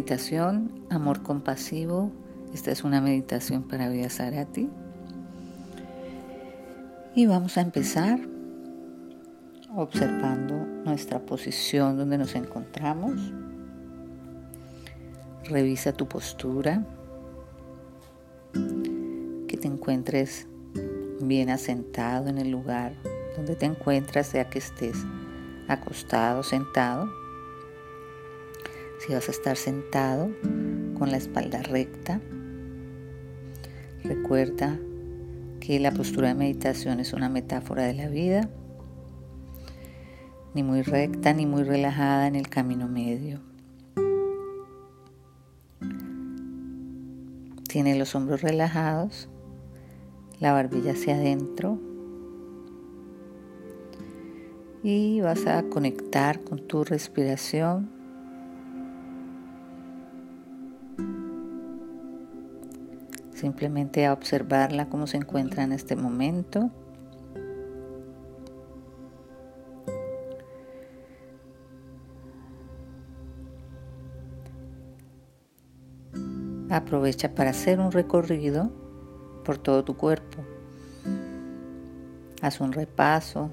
meditación, amor compasivo. Esta es una meditación para Sarati. Y vamos a empezar observando nuestra posición donde nos encontramos. Revisa tu postura, que te encuentres bien asentado en el lugar donde te encuentras, sea que estés acostado, sentado si vas a estar sentado con la espalda recta, recuerda que la postura de meditación es una metáfora de la vida, ni muy recta ni muy relajada en el camino medio. Tiene los hombros relajados, la barbilla hacia adentro y vas a conectar con tu respiración simplemente a observarla cómo se encuentra en este momento. Aprovecha para hacer un recorrido por todo tu cuerpo. Haz un repaso.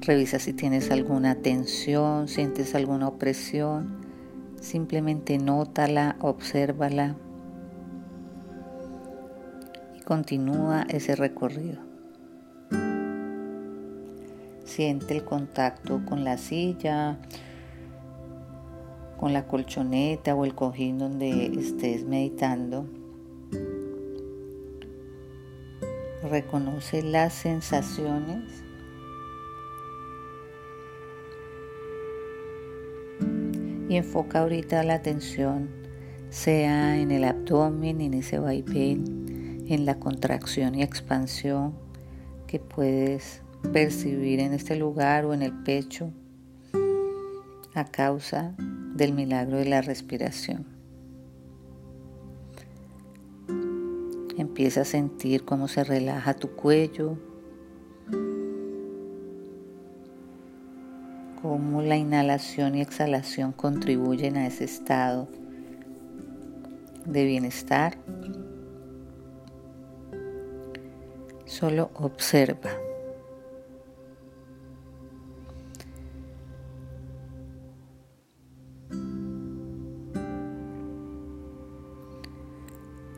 Revisa si tienes alguna tensión, sientes alguna opresión. Simplemente nótala, obsérvala y continúa ese recorrido. Siente el contacto con la silla, con la colchoneta o el cojín donde estés meditando. Reconoce las sensaciones y enfoca ahorita la atención sea en el abdomen, en ese vaivén, en la contracción y expansión que puedes percibir en este lugar o en el pecho a causa del milagro de la respiración. Empieza a sentir cómo se relaja tu cuello, cómo la inhalación y exhalación contribuyen a ese estado de bienestar. Solo observa.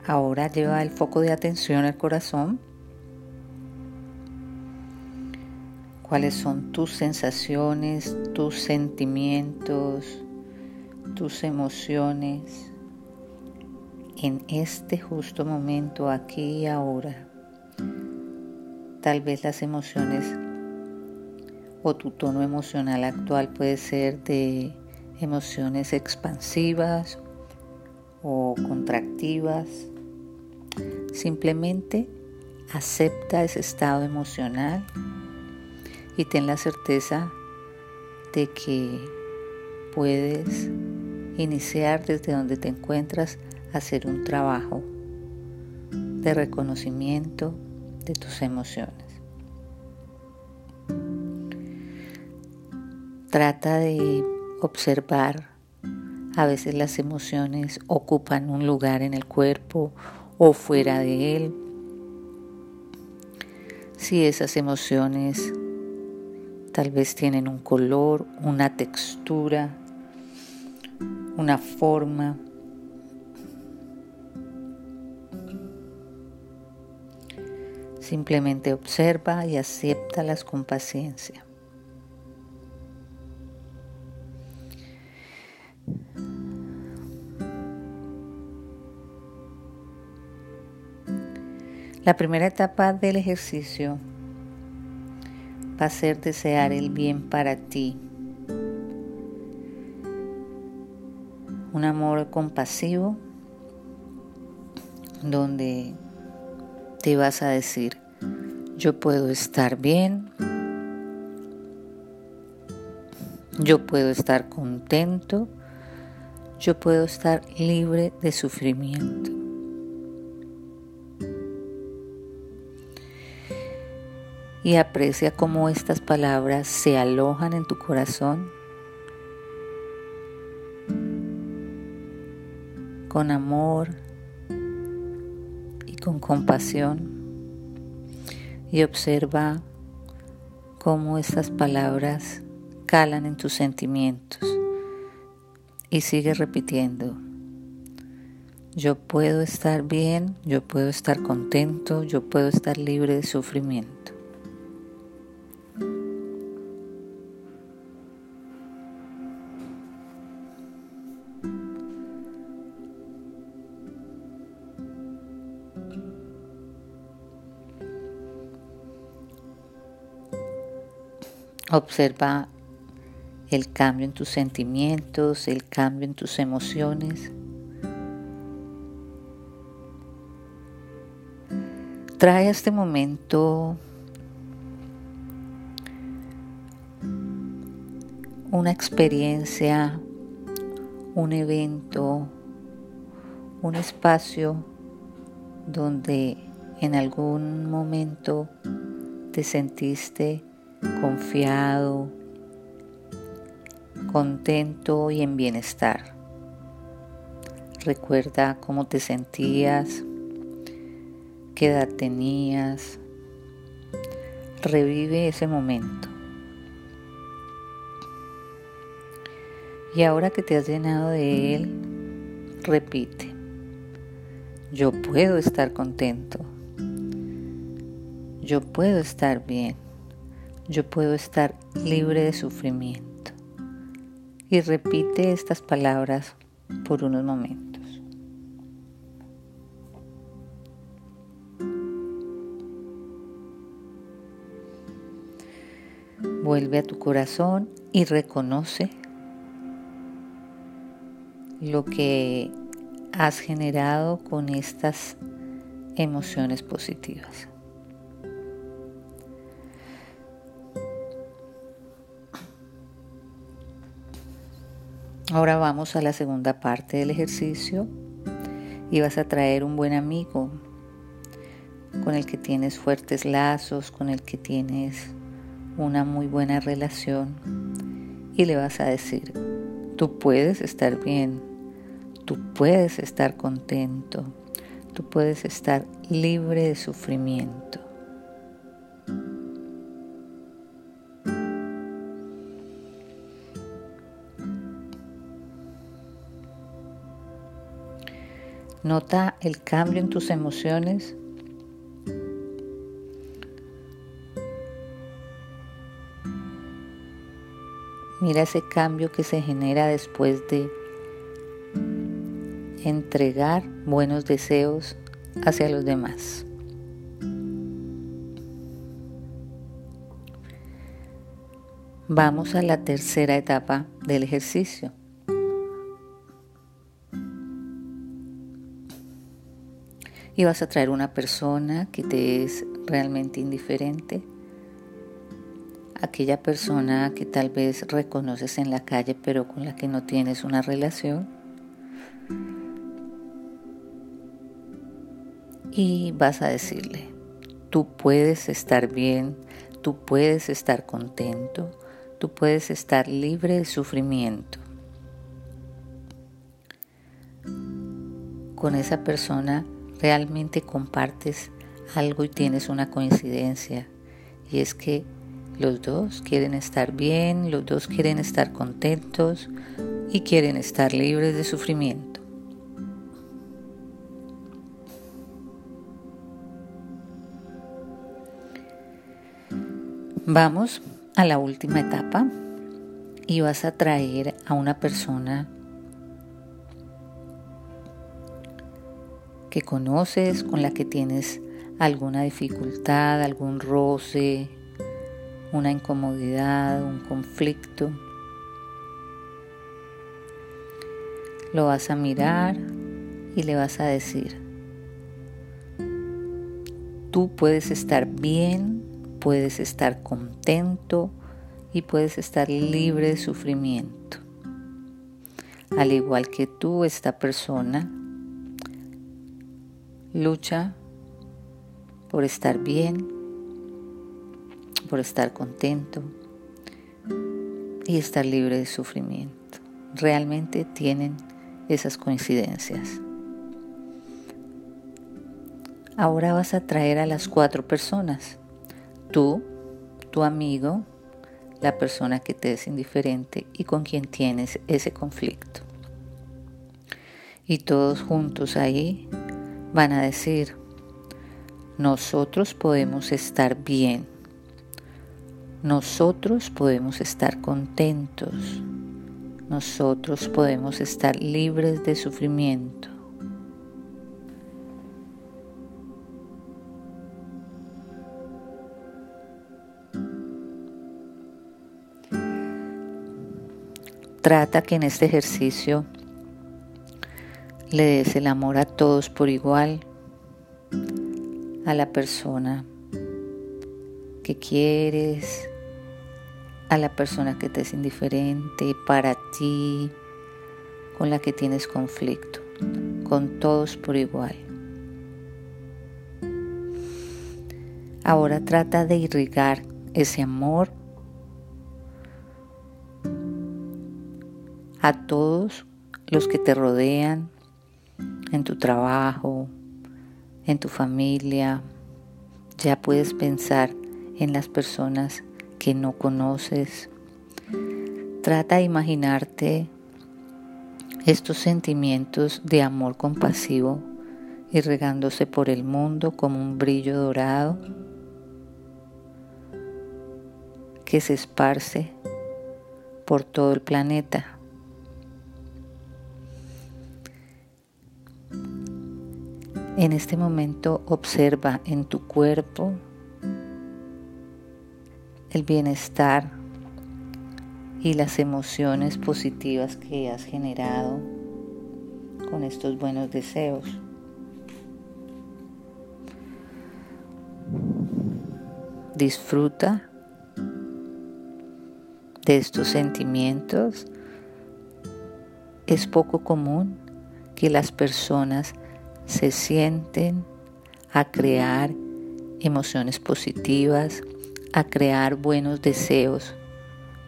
Ahora lleva el foco de atención al corazón cuáles son tus sensaciones, tus sentimientos, tus emociones en este justo momento, aquí y ahora. Tal vez las emociones o tu tono emocional actual puede ser de emociones expansivas o contractivas. Simplemente acepta ese estado emocional y ten la certeza de que puedes iniciar desde donde te encuentras a hacer un trabajo de reconocimiento de tus emociones. Trata de observar, a veces las emociones ocupan un lugar en el cuerpo o fuera de él. Si esas emociones Tal vez tienen un color, una textura, una forma. Simplemente observa y acéptalas con paciencia. La primera etapa del ejercicio va a ser desear el bien para ti. Un amor compasivo donde te vas a decir, yo puedo estar bien, yo puedo estar contento, yo puedo estar libre de sufrimiento. y aprecia cómo estas palabras se alojan en tu corazón con amor y con compasión y observa cómo estas palabras calan en tus sentimientos y sigue repitiendo. Yo puedo estar bien, yo puedo estar contento, yo puedo estar libre de sufrimiento. Observa el cambio en tus sentimientos, el cambio en tus emociones. Trae a este momento una experiencia, un evento, un espacio donde en algún momento te sentiste confiado, contento y en bienestar. Recuerda cómo te sentías, qué edad tenías. Revive ese momento. Y ahora que te has llenado de él, repite, yo puedo estar contento, yo puedo estar bien yo puedo estar libre de sufrimiento. Y repite estas palabras por unos momentos. Vuelve a tu corazón y reconoce lo que has generado con estas emociones positivas. Ahora vamos a la segunda parte del ejercicio y vas a traer un buen amigo con el que tienes fuertes lazos, con el que tienes una muy buena relación y le vas a decir, tú puedes estar bien, tú puedes estar contento, tú puedes estar libre de sufrimiento. Nota el cambio en tus emociones. Mira ese cambio que se genera después de entregar buenos deseos hacia los demás. Vamos a la tercera etapa del ejercicio. Y vas a traer una persona que te es realmente indiferente, aquella persona que tal vez reconoces en la calle pero con la que no tienes una relación. Y vas a decirle, tú puedes estar bien, tú puedes estar contento, tú puedes estar libre de sufrimiento. Con esa persona realmente compartes algo y tienes una coincidencia. Y es que los dos quieren estar bien, los dos quieren estar contentos y quieren estar libres de sufrimiento. Vamos a la última etapa y vas a traer a una persona que conoces, con la que tienes alguna dificultad, algún roce, una incomodidad, un conflicto. Lo vas a mirar y le vas a decir, tú puedes estar bien, puedes estar contento y puedes estar libre de sufrimiento. Al igual que tú, esta persona Lucha por estar bien, por estar contento y estar libre de sufrimiento. Realmente tienen esas coincidencias. Ahora vas a traer a las cuatro personas. Tú, tu amigo, la persona que te es indiferente y con quien tienes ese conflicto. Y todos juntos ahí van a decir, nosotros podemos estar bien, nosotros podemos estar contentos, nosotros podemos estar libres de sufrimiento. Trata que en este ejercicio le des el amor a todos por igual, a la persona que quieres, a la persona que te es indiferente, para ti, con la que tienes conflicto, con todos por igual. Ahora trata de irrigar ese amor a todos los que te rodean en tu trabajo, en tu familia. Ya puedes pensar en las personas que no conoces. Trata de imaginarte estos sentimientos de amor compasivo irrigándose por el mundo como un brillo dorado que se esparce por todo el planeta. En este momento observa en tu cuerpo el bienestar y las emociones positivas que has generado con estos buenos deseos. Disfruta de estos sentimientos. Es poco común que las personas se sienten a crear emociones positivas, a crear buenos deseos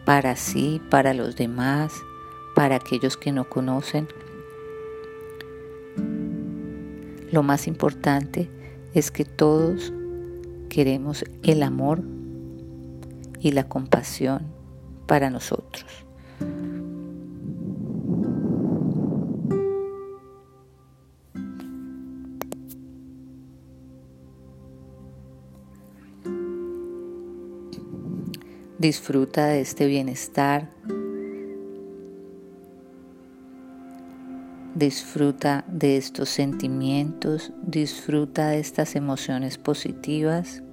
para sí, para los demás, para aquellos que no conocen. Lo más importante es que todos queremos el amor y la compasión para nosotros. Disfruta de este bienestar. Disfruta de estos sentimientos, disfruta de estas emociones positivas,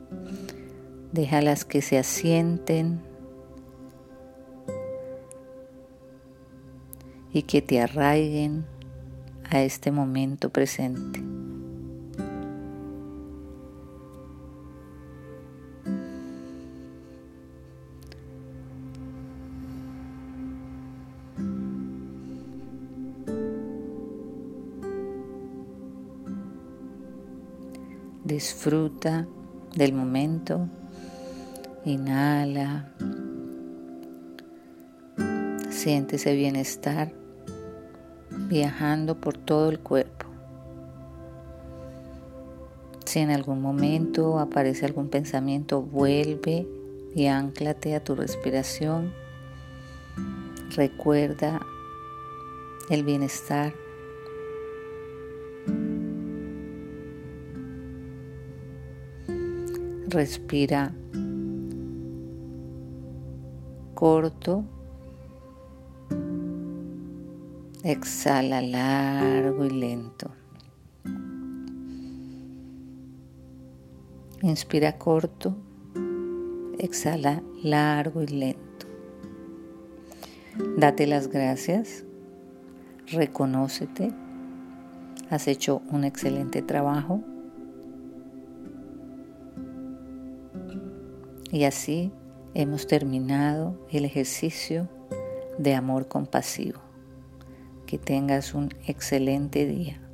déjalas que se asienten y que te arraiguen a este momento presente. Disfruta del momento. Inhala. Siente ese bienestar viajando por todo el cuerpo. Si en algún momento aparece algún pensamiento, vuelve y anclate a tu respiración. Recuerda el bienestar Respira corto. Exhala largo y lento. Inspira corto. Exhala largo y lento. Date las gracias. Reconócete. Has hecho un excelente trabajo. Y así hemos terminado el ejercicio de amor compasivo. Que tengas un excelente día.